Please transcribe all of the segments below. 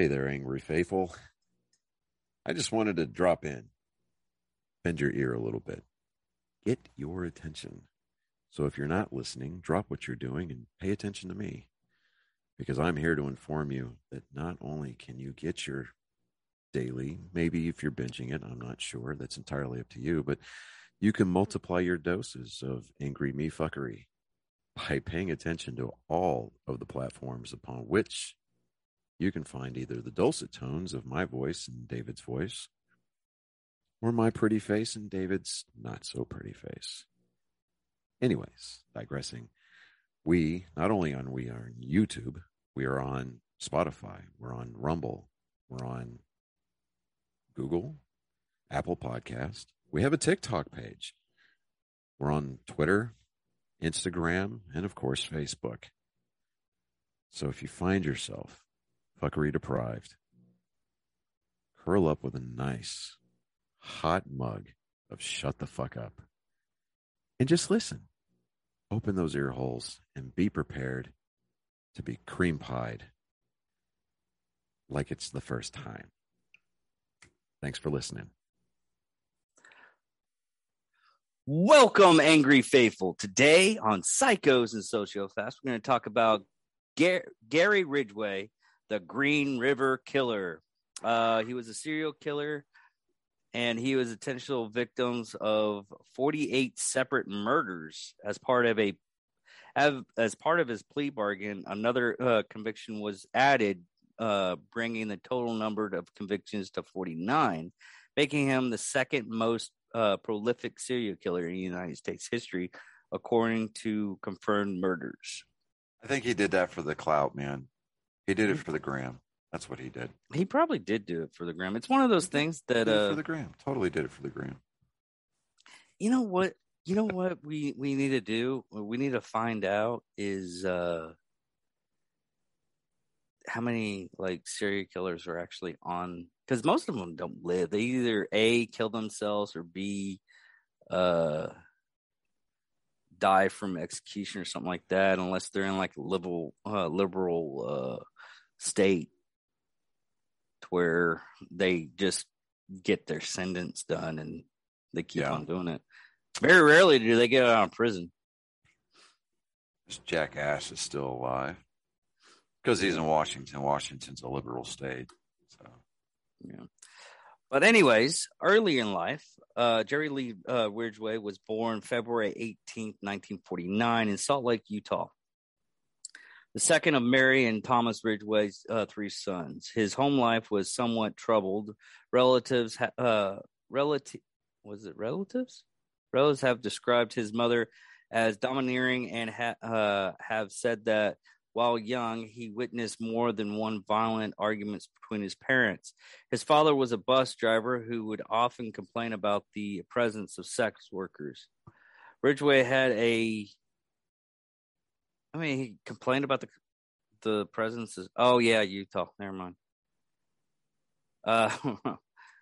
Hey there, angry faithful. I just wanted to drop in, bend your ear a little bit, get your attention. So if you're not listening, drop what you're doing and pay attention to me because I'm here to inform you that not only can you get your daily, maybe if you're binging it, I'm not sure, that's entirely up to you, but you can multiply your doses of angry me fuckery by paying attention to all of the platforms upon which you can find either the dulcet tones of my voice and David's voice, or my pretty face and David's not so pretty face. Anyways, digressing, we not only on we are on YouTube, we are on Spotify, we're on Rumble, we're on Google, Apple Podcast. We have a TikTok page. We're on Twitter, Instagram, and of course Facebook. So if you find yourself fuckery deprived, curl up with a nice hot mug of shut the fuck up and just listen. Open those ear holes and be prepared to be cream pied like it's the first time. Thanks for listening. Welcome, Angry Faithful. Today on Psychos and Sociopaths, we're going to talk about Gar- Gary Ridgway, the Green River Killer. Uh, he was a serial killer, and he was potential victims of 48 separate murders as part of a as part of his plea bargain. Another uh, conviction was added, uh, bringing the total number of convictions to 49, making him the second most uh, prolific serial killer in United States history, according to confirmed murders. I think he did that for the clout, man. He did it for the gram. That's what he did. He probably did do it for the gram. It's one of those things that uh, for the gram. Totally did it for the gram. you know what you know what we we need to do we need to find out is uh how many like serial killers are actually on because most of them don't live they either a kill themselves or b uh die from execution or something like that unless they're in like liberal uh liberal uh state where they just get their sentence done and they keep Yeah. on doing it very rarely do they get out of prison. This jackass is still alive because he's in Washington. Washington's a liberal state. So Yeah. But anyways, early in life, uh, Jerry Lee uh, Ridgway was born February 18th, 1949 in Salt Lake, Utah. The second of Mary and Thomas Ridgway's uh, three sons. His home life was somewhat troubled. Relatives, uh, relative, was it relatives? Relatives have described his mother as domineering and ha- uh, have said that while young, he witnessed more than one violent arguments between his parents. His father was a bus driver who would often complain about the presence of sex workers. Ridgway had a I mean, he complained about the the presence of oh yeah, Utah. Never mind. Uh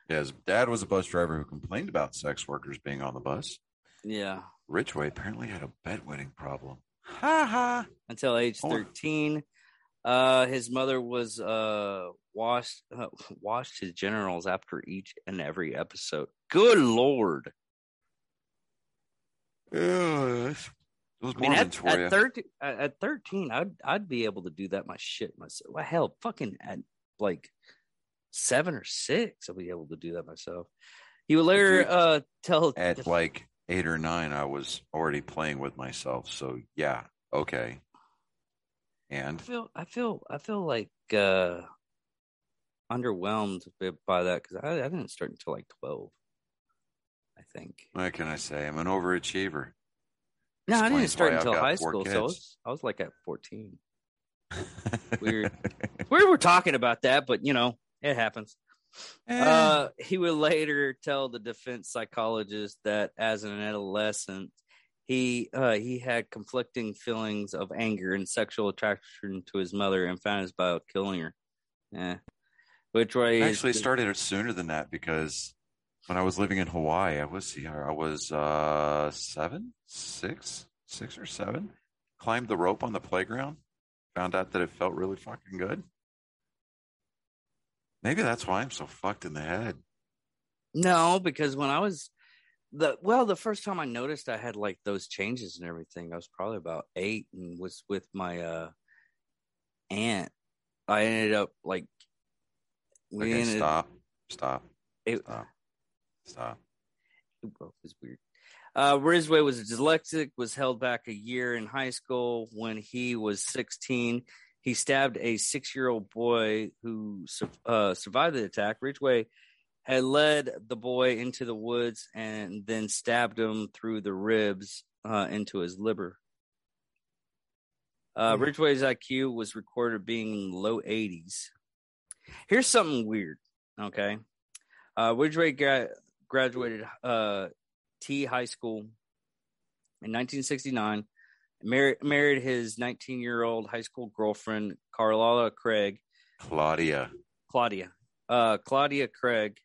yeah, his dad was a bus driver who complained about sex workers being on the bus. yeah. Ridgway apparently had a bedwetting problem. Ha ha. until age Oh. 13. Uh, his mother was uh, washed uh, washed his generals after each and every episode. Good lord! Yeah, those I mean, Mormons at, for at you. 13, at at 13, I'd I'd be able to do that my shit myself. Well, hell, fucking at like seven or six, I'll be able to do that myself. He would later uh tell At like eight or nine, I was already playing with myself. So yeah, okay. And I feel I feel I feel like uh underwhelmed by that because I, I didn't start until like twelve. I think. what can I say? I'm an overachiever. No, I didn't start until high school, so I was, I was like at fourteen. Weird. We were talking about that, but you know, it happens. Eh, Uh, he would later tell the defense psychologist that as an adolescent, he uh, he had conflicting feelings of anger and sexual attraction to his mother, and found his about killing her. Yeah, which way actually started sooner than that because when I was living in Hawaii, I was here. I was uh seven, six, six or seven. Climbed the rope on the playground. Found out that it felt really fucking good. Maybe that's why I'm so fucked in the head. No, because when I was the well, the first time I noticed I had like those changes and everything, I was probably about eight and was with my uh aunt. I ended up like we okay, ended, stop, stop, it, stop, stop. It was weird. Uh, Ridgway was a dyslexic, was held back a year in high school. When he was 16, he stabbed a six year old boy who uh, survived the attack. Ridgway had led the boy into the woods and then stabbed him through the ribs uh, into his liver. Uh, mm. Ridgway's IQ was recorded being in low 80s. Here's something weird. Okay. Uh, Ridgway gra- graduated uh, Tyee High School in 1969. Mar- married his 19 year old high school girlfriend, Carlotta Kraig. Claudia. Claudia. Uh, Claudia Kraig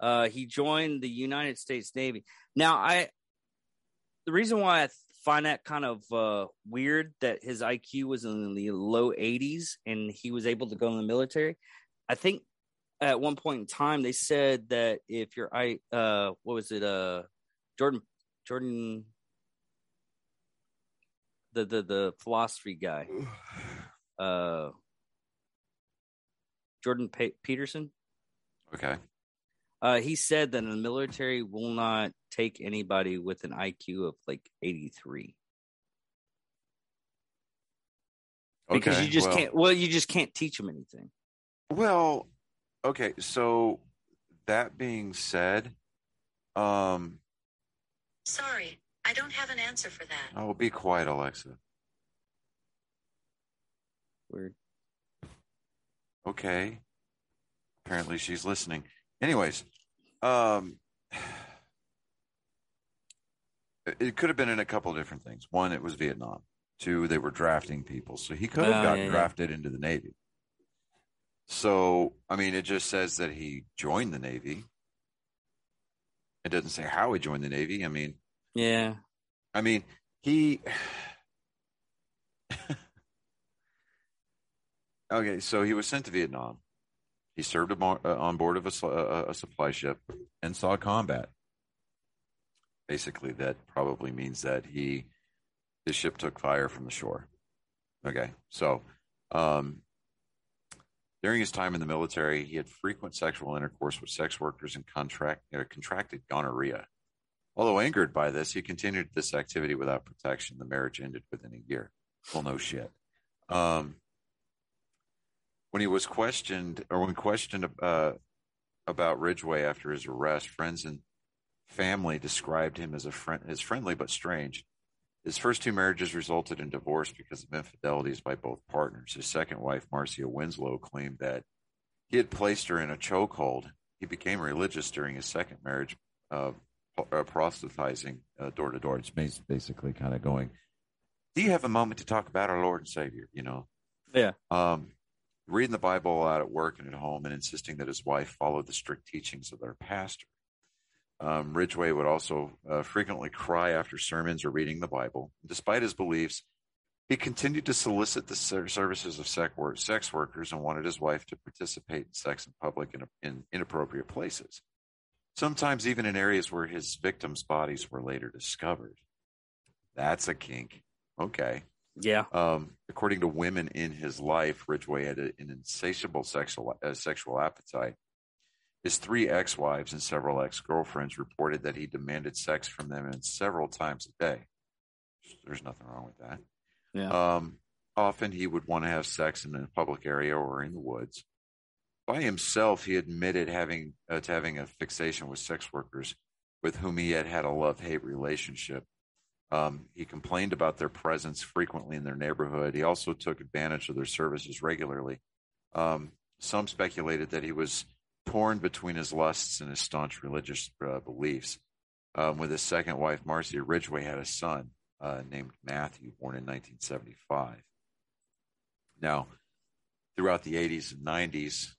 uh, he joined the United States Navy. Now, I the reason why I find that kind of uh, weird that his IQ was in the low 80s and he was able to go in the military. I think at one point in time they said that if your I uh what was it uh Jordan Jordan the the the philosophy guy uh Jordan Peterson okay uh, he said that the military will not take anybody with an IQ of like 83. Because okay, you just well, can't. Well, you just can't teach them anything. Well, okay. So that being said, um, sorry, I don't have an answer for that. Oh, be quiet, Alexa. Weird. Okay. Apparently, she's listening. Anyways, um, it could have been in a couple of different things. One, it was Vietnam. Two, they were drafting people, so he could have oh, gotten yeah, drafted yeah. into the Navy. So, I mean, it just says that he joined the Navy. It doesn't say how he joined the Navy. I mean, yeah. I mean, he. okay, so he was sent to Vietnam. He served uh, on board of a, a supply ship and saw combat. Basically, that probably means that he his ship took fire from the shore. Okay, so um, during his time in the military, he had frequent sexual intercourse with sex workers and contract, uh, contracted gonorrhea. Although angered by this, he continued this activity without protection. The marriage ended within a year. Well, no shit. Um, when he was questioned, or when questioned uh, about Ridgway after his arrest, friends and family described him as a friend, as friendly but strange. His first two marriages resulted in divorce because of infidelities by both partners. His second wife, Marcia Winslow, claimed that he had placed her in a chokehold. He became religious during his second marriage, uh, uh, proselytizing uh, door to door. It's basically kind of going, "Do you have a moment to talk about our Lord and Savior?" You know. Yeah. Um, reading the Bible out at work and at home, and insisting that his wife follow the strict teachings of their pastor. Um, Ridgway would also uh, frequently cry after sermons or reading the Bible. Despite his beliefs, he continued to solicit the services of sex workers and wanted his wife to participate in sex in public in, in inappropriate places, sometimes even in areas where his victims' bodies were later discovered. That's a kink. Okay. Yeah. Um, according to women in his life, Ridgway had an insatiable sexual uh, sexual appetite. His three ex-wives and several ex-girlfriends reported that he demanded sex from them in several times a day. There's nothing wrong with that. Yeah. Um, often he would want to have sex in a public area or in the woods. By himself, he admitted having uh, to having a fixation with sex workers with whom he had had a love-hate relationship um, he complained about their presence frequently in their neighborhood. He also took advantage of their services regularly. Um, some speculated that he was torn between his lusts and his staunch religious uh, beliefs. Um, with his second wife, Marcia Ridgway, had a son uh, named Matthew, born in 1975. Now, throughout the 80s and 90s,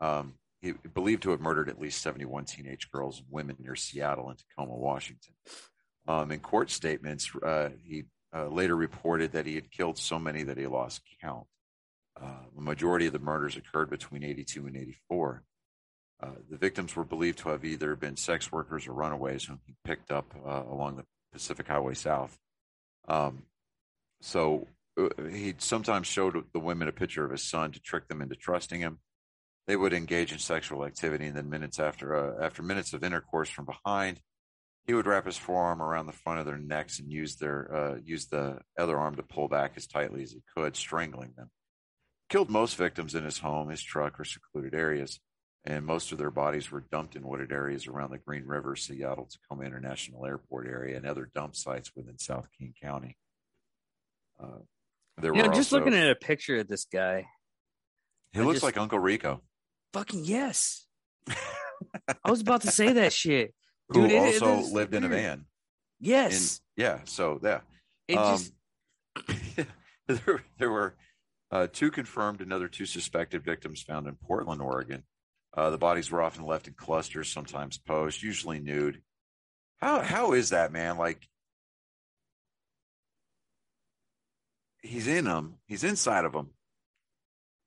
um, he believed to have murdered at least 71 teenage girls and women near Seattle and Tacoma, Washington. Um, in court statements, uh, he uh, later reported that he had killed so many that he lost count. Uh, the majority of the murders occurred between 82 and 84. Uh, the victims were believed to have either been sex workers or runaways whom he picked up uh, along the Pacific Highway South. Um, so uh, he sometimes showed the women a picture of his son to trick them into trusting him. They would engage in sexual activity, and then minutes after uh, after minutes of intercourse from behind, he would wrap his forearm around the front of their necks and use their uh, use the other arm to pull back as tightly as he could, strangling them. Killed most victims in his home, his truck, or secluded areas, and most of their bodies were dumped in wooded areas around the Green River, Seattle Tacoma International Airport area, and other dump sites within South King County. Uh, there You know, were just also- looking at a picture of this guy, he I looks just- like Uncle Rico, fucking yes. I was about to say that shit. who Dude, it- it also is lived in a weird. van. And Yes. yeah, so yeah, it um, just there, there were uh, two confirmed, another two suspected victims found in Portland, Oregon. Uh, the bodies were often left in clusters, sometimes posed, usually nude. How how is that, man? Like he's in them, he's inside of them,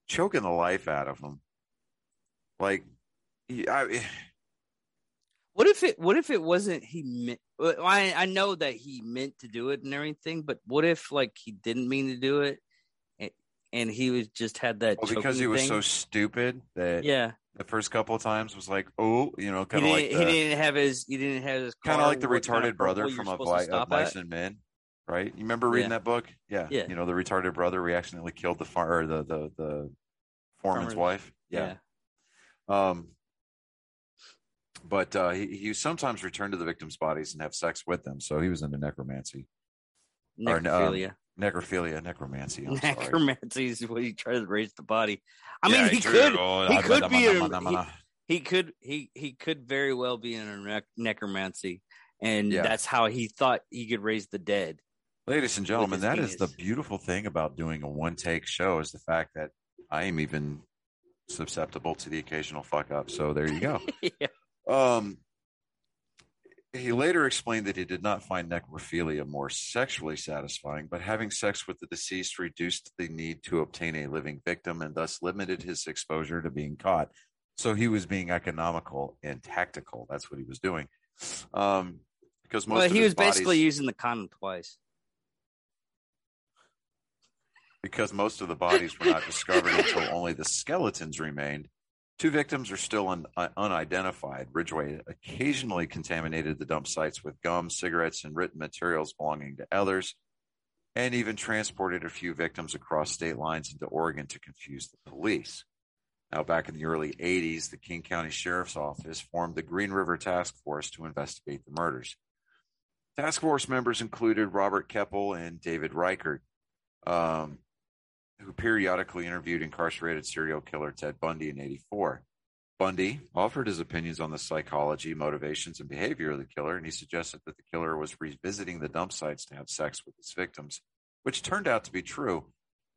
choking the life out of them. Like, I, What if it? What if it wasn't he meant? I I know that he meant to do it and everything, but what if like he didn't mean to do it, and, and he was just had that well, because he was thing? so stupid that yeah. The first couple of times was like, oh, you know, kind of like he the- didn't have his. He didn't have his. kind of like the what kind of retarded brother from a supposed to of Mice and Men, right? You remember reading Yeah. that book? Yeah, Yeah. You know the retarded brother. We accidentally killed the far or the the the foreman's Farmer's- wife. Yeah. Um, but uh, he he sometimes returned to the victims' bodies and have sex with them. So he was into necromancy, Or, um, Necrophilia. necromancy. I'm. Necromancy is what he tries to raise the body. I Yeah, mean, he could. oh, he da- could be a- He could. He he could very well be in a nec- necromancy, and Yeah. that's how he thought he could raise the dead. Ladies and gentlemen, that is the beautiful thing about doing a one take show is the fact that I am even susceptible to the occasional fuck up. So there you go. yeah. um, he later explained that he did not find necrophilia more sexually satisfying, but having sex with the deceased reduced the need to obtain a living victim and thus limited his exposure to being caught. So he was being economical and tactical. That's what he was doing. Um, because most Well, of he was basically using the condom twice. because most of the bodies were not discovered until only the skeletons remained. Two victims are still un- un- unidentified. Ridgway occasionally contaminated the dump sites with gum, cigarettes, and written materials belonging to others, and even transported a few victims across state lines into Oregon to confuse the police. Now, back in the early 80s, the King County Sheriff's Office formed the Green River Task Force to investigate the murders. Task Force members included Robert Keppel and David Reichert. Um, who periodically interviewed incarcerated serial killer Ted Bundy in 84. Bundy offered his opinions on the psychology, motivations, and behavior of the killer, and he suggested that the killer was revisiting the dump sites to have sex with his victims, which turned out to be true.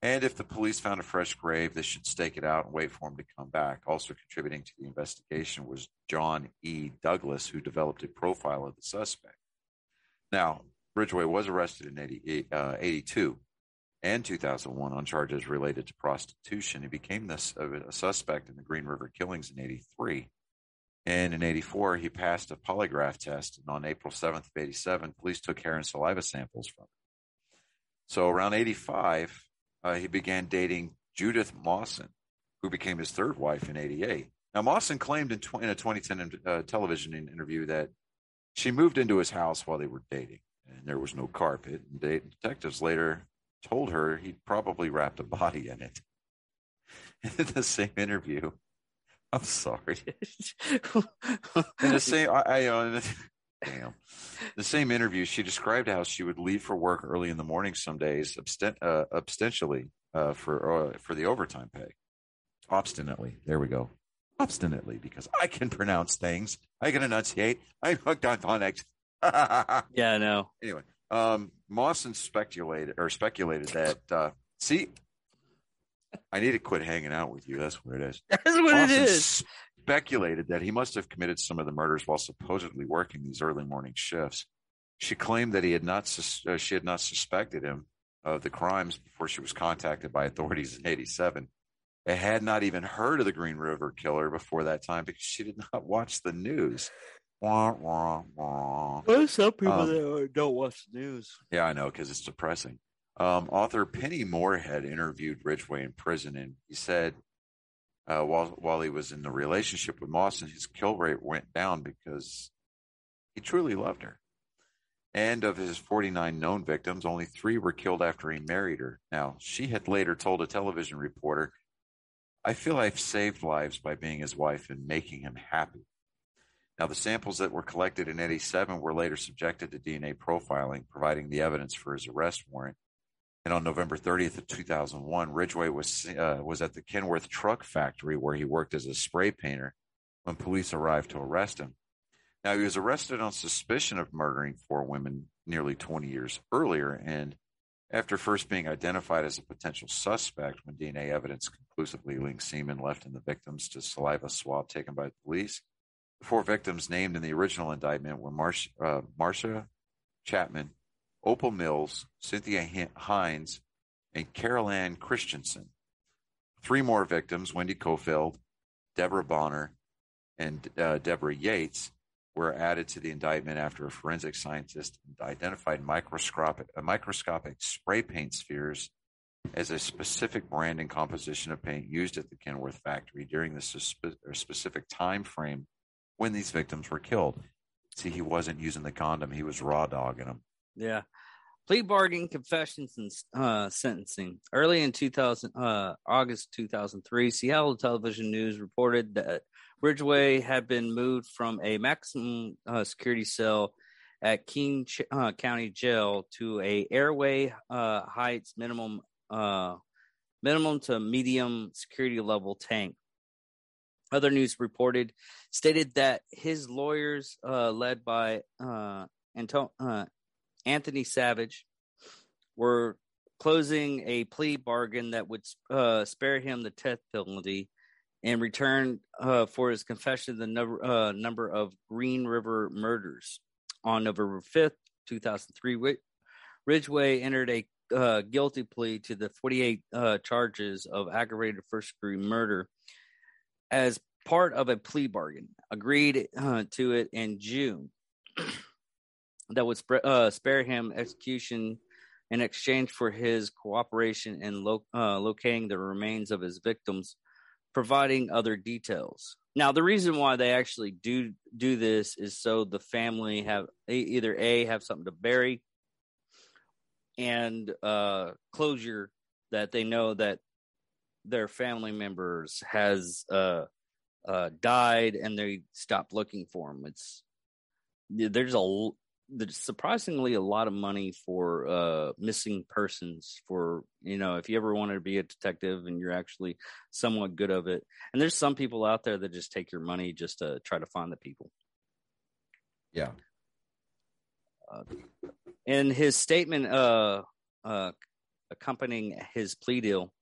And if the police found a fresh grave, they should stake it out and wait for him to come back. Also contributing to the investigation was John E. Douglas, who developed a profile of the suspect. Now, Ridgway was arrested in 80, uh, 82 and 2001 on charges related to prostitution. He became this a suspect in the Green River killings in 83. And in 84, he passed a polygraph test. And on April 7th of 87, police took hair and saliva samples from him. So around 85, uh, he began dating Judith Mawson, who became his third wife in 88. Now, Mawson claimed in, tw- in a 2010 uh, television interview that she moved into his house while they were dating, and there was no carpet. And detectives later told her he'd probably wrapped a body in it. In the same interview, I'm sorry. In the same, I, I uh, damn, the same interview, she described how she would leave for work early in the morning some days, abstent, uh, uh, for uh, for the overtime pay. Obstinately, there we go. Obstinately, because I can pronounce things, I can enunciate. I'm hooked on phonics. Yeah, I know. anyway, um, Mawson speculated or speculated that uh, see, I need to quit hanging out with you. That's what it is. That's what Mawson it is. speculated that he must have committed some of the murders while supposedly working these early morning shifts. She claimed that he had not sus- uh, she had not suspected him of the crimes before she was contacted by authorities in 87 and had not even heard of the Green River killer before that time because she did not watch the news. Wah, wah, wah. Well, some people Um, that don't watch the news. Yeah, I know because it's depressing. Um, author Pennie Morehead interviewed Ridgway in prison, and he said uh, while while he was in the relationship with Mawson, his kill rate went down because he truly loved her. And of his 49 known victims, only three were killed after he married her. Now, she had later told a television reporter, I feel I've saved lives by being his wife and making him happy. Now, the samples that were collected in 87 were later subjected to DNA profiling, providing the evidence for his arrest warrant. And on November 30th of 2001, Ridgway was uh, was at the Kenworth truck factory where he worked as a spray painter when police arrived to arrest him. Now, he was arrested on suspicion of murdering four women nearly 20 years earlier, and after first being identified as a potential suspect when DNA evidence conclusively linked semen left in the victims to saliva swab taken by police, four victims named in the original indictment were Marcia, uh, Marcia Chapman, Opal Mills, Cynthia Hinds, and Carol Ann Christensen. Three more victims, Wendy Coffield, Deborah Bonner, and uh, Deborah Yates, were added to the indictment after a forensic scientist identified microscopic, uh, microscopic spray paint spheres as a specific brand and composition of paint used at the Kenworth factory during the or specific time frame when these victims were killed. See, he wasn't using the condom; he was raw dogging them. Yeah. Plea bargaining, confessions, and uh, sentencing. Early in 2000, uh, August 2003, Seattle Television News reported that Ridgway had been moved from a maximum uh, security cell at King Ch- uh, County Jail to a Airway uh, Heights minimum uh, minimum to medium security level tank. Other news reported stated that his lawyers, uh, led by uh, Anto- uh, Anthony Savage, were closing a plea bargain that would uh, spare him the death penalty in return uh, for his confession of the number, uh, number of Green River murders. On November 5th, 2003, Rid- Ridgway entered a uh, guilty plea to the 48 uh, charges of aggravated first degree murder as part of a plea bargain agreed uh, to it in June that would sp- uh, spare him execution in exchange for his cooperation in lo- uh, locating the remains of his victims, providing other details. Now, the reason why they actually do do this is so the family have either a have something to bury and uh, closure that they know that their family members has uh, uh, died and they stopped looking for them. It's there's a there's surprisingly a lot of money for uh, missing persons. For you know, if you ever wanted to be a detective and you're actually somewhat good of it, and there's some people out there that just take your money just to try to find the people. Yeah. Uh, in his statement uh, uh, accompanying his plea deal,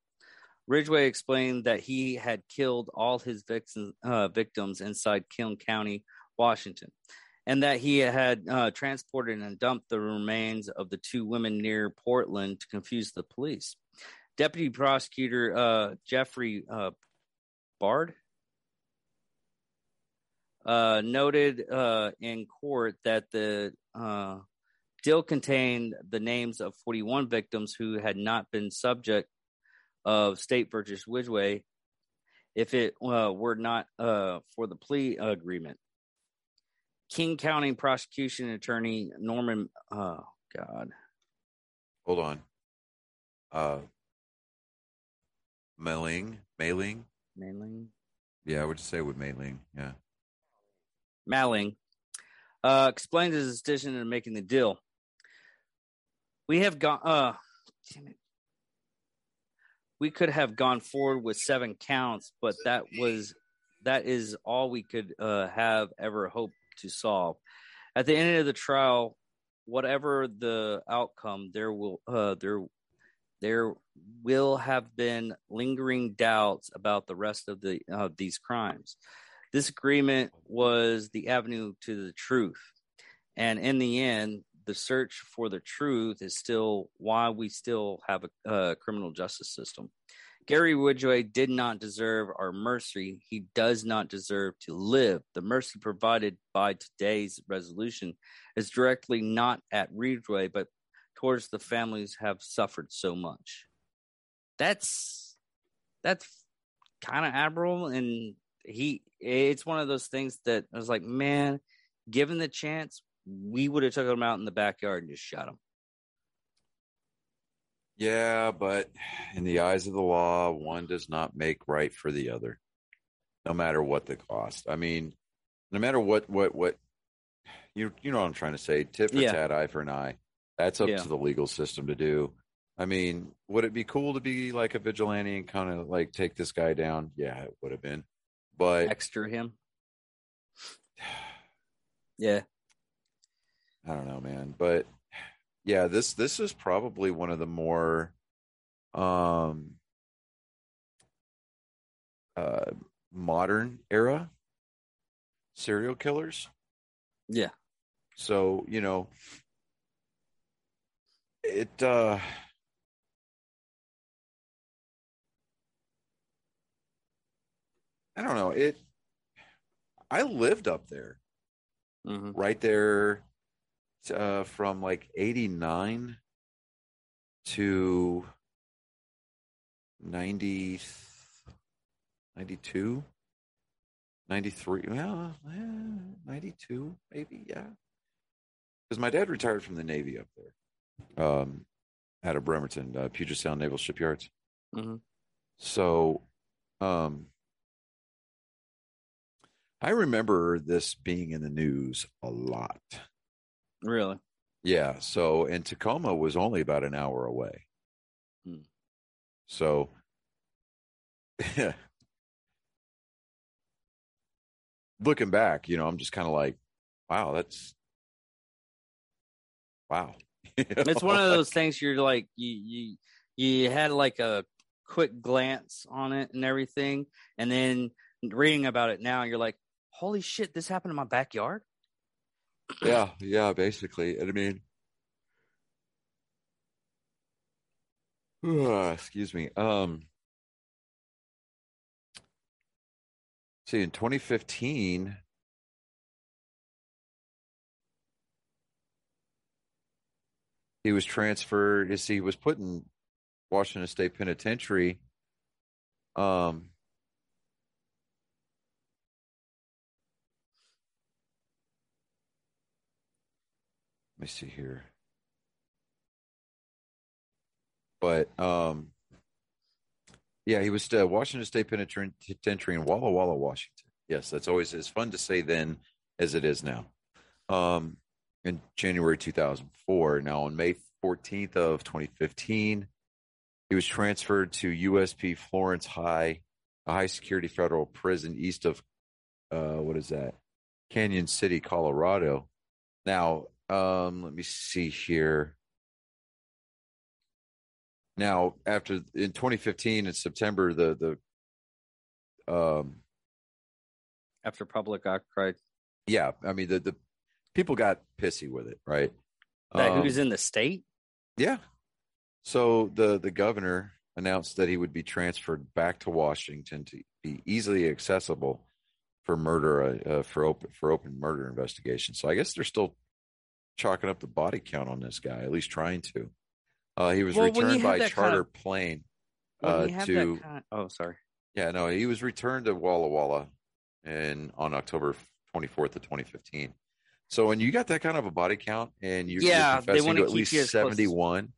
Ridgway explained that he had killed all his victims, uh, victims inside King County, Washington, and that he had uh, transported and dumped the remains of the two women near Portland to confuse the police. Deputy Prosecutor uh, Jeffrey uh, Baird uh, noted uh, in court that the deal contained the names of 41 victims who had not been subject of state versus Ridgway if it uh, were not uh, for the plea agreement. King County prosecution attorney Norman, oh God, Hold on. Uh, mailing, mailing. Manling, Yeah, I would say with mailing. Yeah. Malling, uh, explained his decision in making the deal. We have gone, uh, damn it. We could have gone forward with seven counts, but that was that is all we could uh, have ever hoped to solve. At the end of the trial, whatever the outcome, there will uh, there there will have been lingering doubts about the rest of the of these crimes. This agreement was the avenue to the truth, and in the end, the search for the truth is still why we still have a, a criminal justice system. Gary Ridgway did not deserve our mercy. He does not deserve to live. The mercy provided by today's resolution is directly not at Ridgway, but towards the families have suffered so much. That's that's kind of admirable, and he it's one of those things that I was like, man, given the chance, we would have took him out in the backyard and just shot him. Yeah, but in the eyes of the law, one does not make right for the other, no matter what the cost. I mean, no matter what what what you you know what I'm trying to say, tit for Yeah. tat, eye for an eye. That's up Yeah. to the legal system to do. I mean, would it be cool to be like a vigilante and kind of like take this guy down? Yeah, it would have been. But Extra him. Yeah. I don't know, man. But yeah, this this is probably one of the more um uh modern era serial killers. Yeah. So, you know, it uh I don't know. It I lived up there hmm right there uh, from like 89 to 90 92 93 well eh, 92 maybe yeah. Because my dad retired from the navy up there um out of bremerton uh, puget sound naval shipyards. Hmm so, um, I remember this being in the news a lot. Really? Yeah. So, and Tacoma was only about an hour away. Hmm. So, looking back, you know, I'm just kind of like, wow, that's wow. It's one of those things you're like you you you had like a quick glance on it and everything, and then reading about it now, you're like, holy shit, this happened in my backyard. Yeah, yeah, basically. And I mean, excuse me. Um, see, in 2015, he was transferred. He was put in Washington State Penitentiary. Um, me see here. But um, yeah, he was uh, Washington State Penitentiary in Walla Walla, Washington. Yes, that's always as fun to say then as it is now. Um, in January 2004. Now, on May 14th of 2015, he was transferred to USP Florence High, a high security federal prison east of uh, what is that? Cañon City, Colorado. Now, um, let me see here. Now, after in 2015 in September, the the um After public outcry, yeah, I mean the the people got pissy with it, right? that Um, who's in the state? Yeah. So the the governor announced that he would be transferred back to Washington to be easily accessible for murder uh, for open for open murder investigation. So I guess they're still chalking up the body count on this guy, at least trying to. Uh, he was Well, returned by kind charter of- plane uh, to oh, sorry. yeah, no, he was returned to Walla Walla and on October 24th of 2015. So when you got that kind of a body count and you're, Yeah, you're confessing to at least you as close 71,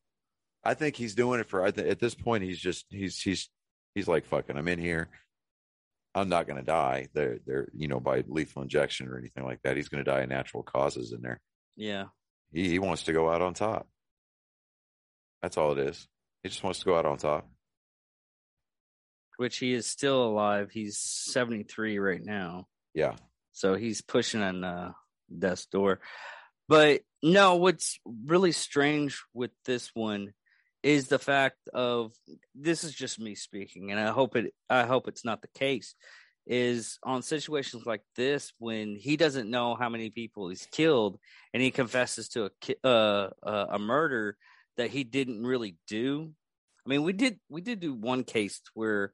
I think he's doing it for I th- at this point he's just he's he's he's like fucking I'm in here. I'm not going to die. They're they're you know by lethal injection or anything like that. He's going to die of natural causes in there. Yeah. He he wants to go out on top. That's all it is. He just wants to go out on top. Which he is still alive. He's 73 right now. Yeah. So he's pushing on uh, death's door. But no, what's really strange with this one is the fact of this is just me speaking, and I hope it I hope it's not the case, is on situations like this when he doesn't know how many people he's killed and he confesses to a uh, uh, a murder that he didn't really do. I mean, we did we did do one case where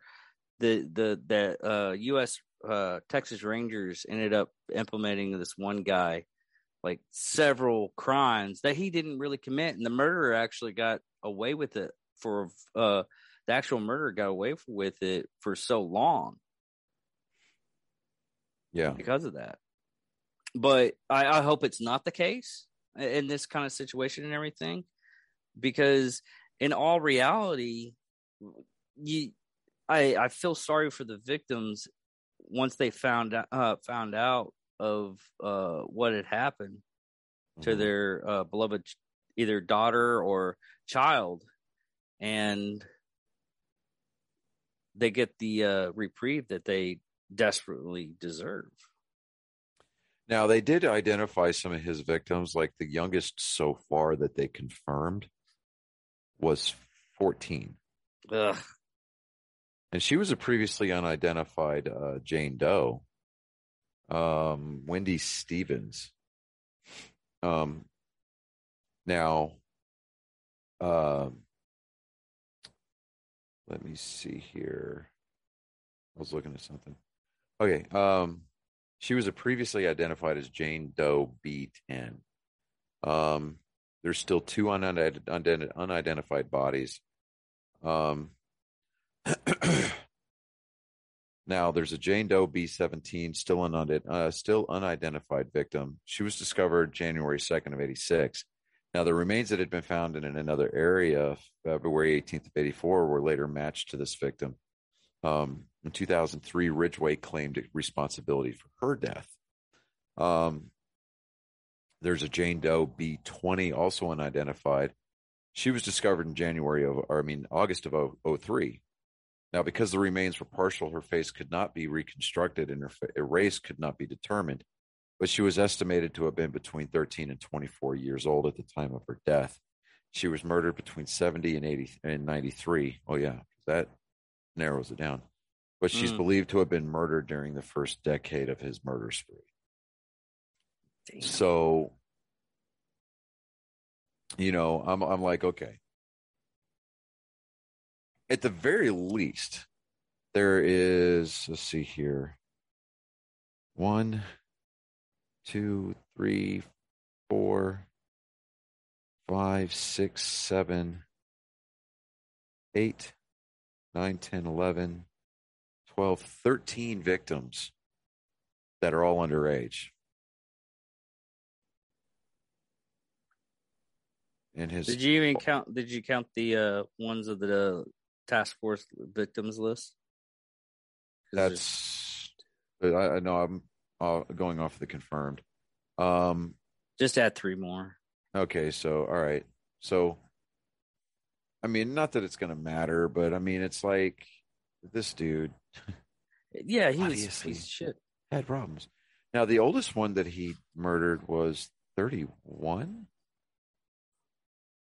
the the the uh, U.S. Uh, Texas Rangers ended up implementing this one guy like several crimes that he didn't really commit, and the murderer actually got away with it for uh, the actual murderer got away with it for so long. Yeah, because of that. But I, I hope it's not the case in this kind of situation and everything, because in all reality, you, I, I feel sorry for the victims once they found out, uh, found out of uh, what had happened to mm-hmm. their uh, beloved either daughter or child, and they get the uh, reprieve that they desperately deserve. Now they did identify some of his victims, like the youngest so far that they confirmed was 14. Ugh. And she was a previously unidentified uh, Jane Doe, um, Wendy Stephens. Um, now, uh, let me see here. I was looking at something. Okay. Um, she was previously identified as Jane Doe B10. Um, there's still two unidentified bodies. Um, now there's a Jane Doe B17, still an uh, still unidentified victim. She was discovered January 2nd of 86. Now the remains that had been found in another area February 18th of 84 were later matched to this victim. Um, in 2003, Ridgway claimed responsibility for her death. Um, there's a Jane Doe B20, also unidentified. She was discovered in January of, or I mean, August of 03. Now, because the remains were partial, her face could not be reconstructed and her race could not be determined. But she was estimated to have been between 13 and 24 years old at the time of her death. She was murdered between 70 and 80 and 93. Oh yeah, that narrows it down. But she's mm. believed to have been murdered during the first decade of his murder spree. Damn. So, you know, I'm I'm like, okay. At the very least, there is. Let's see here. One, two, three, four, five, six, seven, eight, 9, 10, 11, 12, 13 victims that are all underage. And his Did you even count did you count the uh ones of the task force victims list? That's I, I know I'm uh, going off the confirmed. Um just add three more. Okay, so all right. So I mean, not that it's going to matter, but I mean, it's like this dude. Yeah, he was piece of shit. Had problems. Now, the oldest one that he murdered was 31?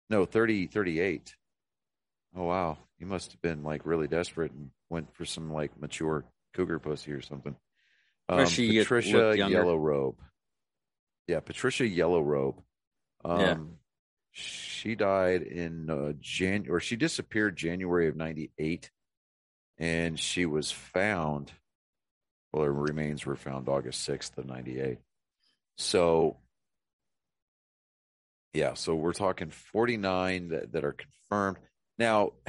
No, 30, 38. Oh, wow. He must have been like really desperate and went for some like mature cougar pussy or something. Um, she Patricia Yellow Robe. Yeah, Patricia Yellow Robe. Um, yeah she died in uh, Jan or she disappeared January of 98 and she was found well her remains were found August 6th of 98 so yeah so we're talking 49 that, that are confirmed now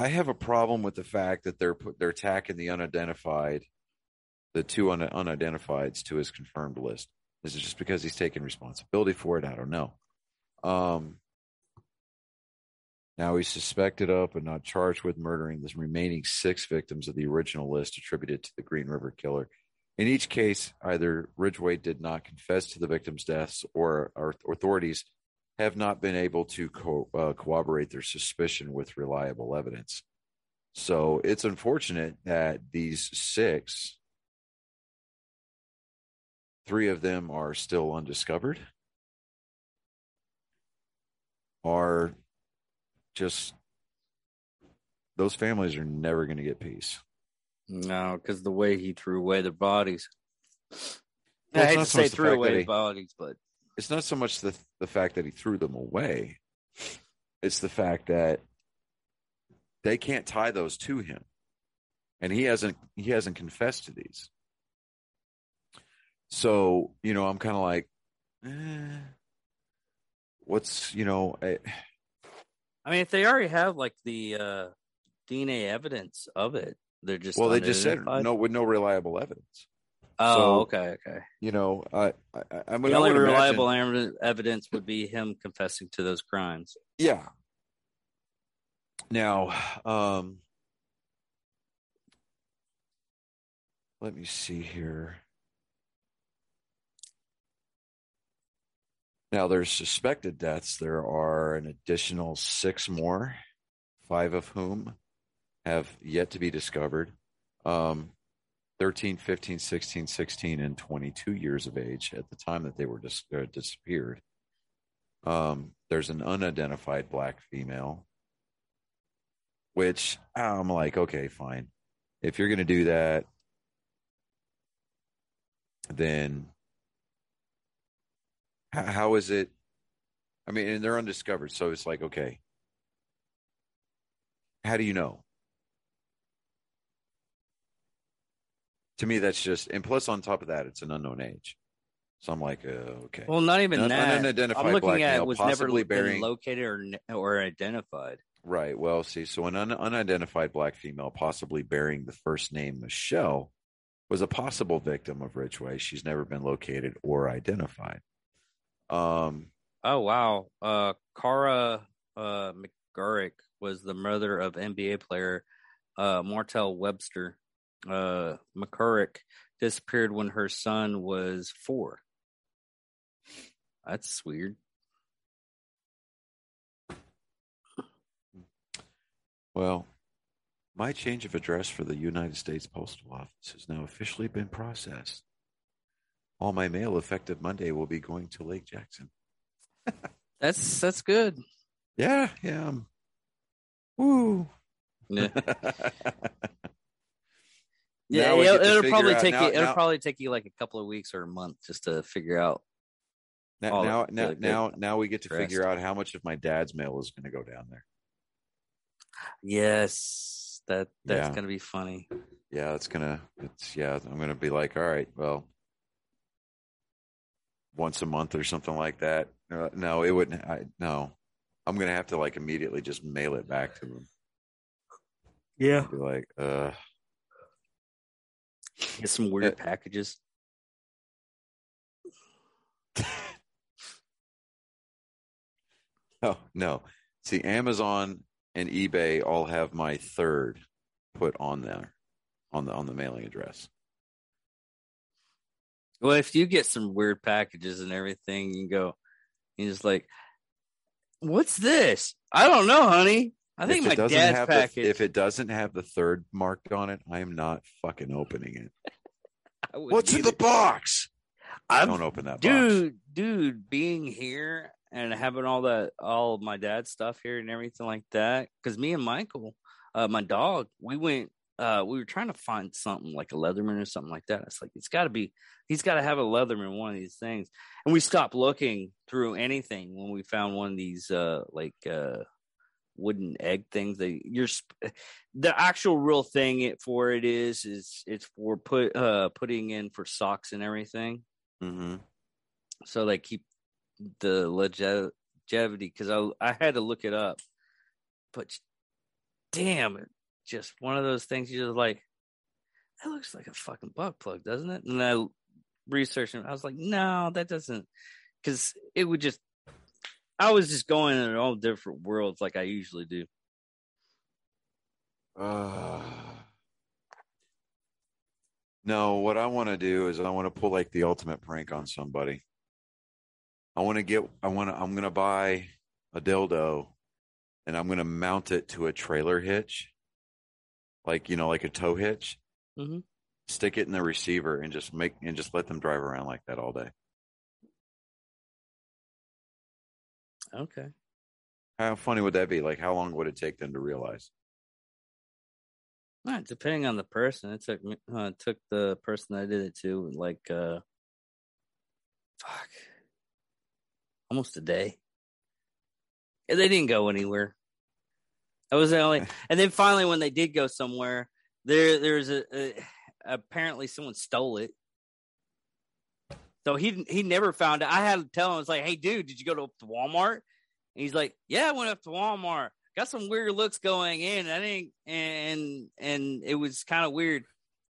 I have a problem with the fact that they're put they're attacking the unidentified the two un, unidentifieds to his confirmed list is it just because he's taking responsibility for it? I don't know. Um, now he's suspected of but not charged with murdering the remaining six victims of the original list attributed to the Green River Killer. In each case, either Ridgway did not confess to the victims' deaths or our authorities have not been able to co- uh, corroborate their suspicion with reliable evidence. So it's unfortunate that these six Three of them are still undiscovered, are just those families are never going to get peace. No, because the way he threw away the bodies. Well, I hate to so say threw away he- bodies, but It's not so much the the fact that he threw them away. It's the fact that they can't tie those to him, and he hasn't he hasn't confessed to these. So you know, I'm kind of like, eh, what's you know, I, I mean, if they already have like the uh, DNA evidence of it, they're just well, they just said no with no reliable evidence. Oh, so- okay, okay. You know, I I, I mean, The only would reliable imagine- evidence would be him confessing to those crimes. Yeah. Now, um, let me see here. Now, there's suspected deaths. There are an additional six more, five of whom have yet to be discovered. Um, 13, 15, 16, 16, and 22 years of age at the time that they were dis- uh, disappeared. Um, there's an unidentified black female, which I'm like, okay, fine. If you're going to do that, then h- how is it? I mean, and they're undiscovered, so it's like, okay, how do you know? To me, that's just, and plus on top of that, it's an unknown age. So I'm like, uh, okay. Well, not even Un- that. unidentified I'm looking black at male, was never bearing- located or or identified. Right. Well, see, so an un- unidentified black female, possibly bearing the first name Michelle, was a possible victim of Ridgway. She's never been located or identified. Um, Oh wow, uh, Cara uh, McGurrick was the mother of NBA player uh, Martell Webster. Uh, McCurrick disappeared when her son was four. That's weird. well, my change of address for the United States Postal Office has now officially been processed. All my mail effective Monday will be going to Lake Jackson. That's that's good. Yeah, yeah. um, Woo. Yeah, yeah. It'll, it'll probably out- take now- you. It'll now- probably take you like a couple of weeks or a month just to figure out. Now, now, now, now, now we get to Dressed. figure out how much of my dad's mail is going to go down there. Yes, that that's Yeah. gonna be funny. Yeah, it's gonna. It's yeah. I'm gonna be like, all right, well, once a month or something like that. Uh, no, it wouldn't. I, no, I'm gonna have to like immediately just mail it back to them. Yeah, Be like, uh, get some weird Uh, packages. oh no. See, Amazon and eBay all have my third put on there, on the on the mailing address. Well, if you get some weird packages and everything, you go, you're just like, "What's this?" I don't know, honey. I think my dad's have package. the, if it doesn't have the third marked on it, I am not fucking opening it. What's in the box? I'm- Don't open that box. dude, dude, being here and having all that, all of my dad's stuff here and everything like that. Because me and Michael, uh, my dog, we went. Uh, we were trying to find something like a Leatherman or something like that. It's like it's got to be. He's got to have a Leatherman, one of these things. And we stopped looking through anything when we found one of these, uh, like uh, wooden egg things. They you're sp- the actual real thing it for it is is it's for put uh putting in for socks and everything Mm-hmm. so they keep the longe- longevity because I I had to look it up, but damn it, just one of those things you just like. That looks like a fucking butt plug, doesn't it? And I researched it. I was like, no, that doesn't, because it would just. I was just going in all different worlds like I usually do. Uh, no, what I want to do is I want to pull like the ultimate prank on somebody. I want to get. I want to. I'm going to buy a dildo, and I'm going to mount it to a trailer hitch, like you know, like a tow hitch. Mm-hmm. Stick it in the receiver and just make and just let them drive around like that all day. Okay. How funny would that be? Like, how long would it take them to realize? Well, depending on the person, it took me, uh, it took the person I did it to like, uh, fuck, almost a day. And they didn't go anywhere. That was the only, and then finally, when they did go somewhere, there, there's a, a apparently someone stole it. So he he never found it. I had to tell him, it's like, hey, dude, did you go to, Walmart? And he's like, yeah, I went up to Walmart. Got some weird looks going in. I think, and and it was kind of weird.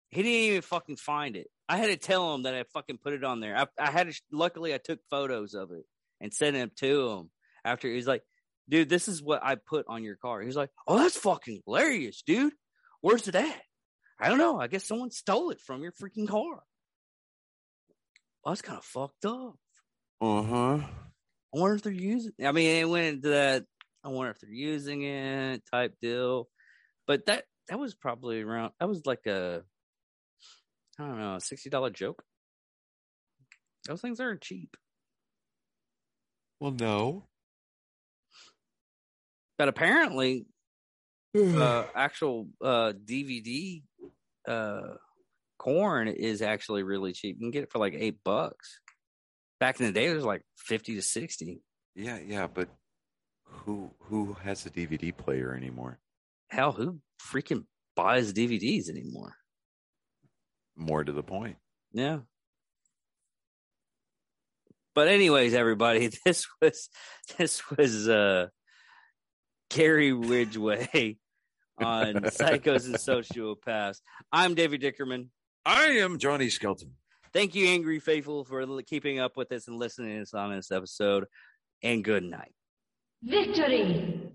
He didn't even fucking find it. I had to tell him that I fucking put it on there. I, I had to. Luckily, I took photos of it and sent them to him. After he's like, dude, this is what I put on your car. He's like, oh, that's fucking hilarious, dude. Where's it at? I don't know. I guess someone stole it from your freaking car. Well, that's kind of fucked up. Uh huh. I wonder if they're using. I mean, it went into that. I wonder if they're using it type deal. But that that was probably around. That was like a, I don't know, a sixty dollar joke. Those things aren't cheap. Well, no. But apparently, uh, actual uh, DVD uh, corn is actually really cheap. You can get it for like eight bucks. Back in the day, it was like fifty to sixty. yeah, yeah, but who who has a DVD player anymore? Hell, who freaking buys DVDs anymore? More to the point. Yeah. But anyways, everybody, this was this was uh Gary Ridgway on Psychos and Sociopaths. I'm David Dickerman. I am Johnny Skelton. Thank you, Angry Faithful, for keeping up with us and listening to us on this episode. And good night. Victory!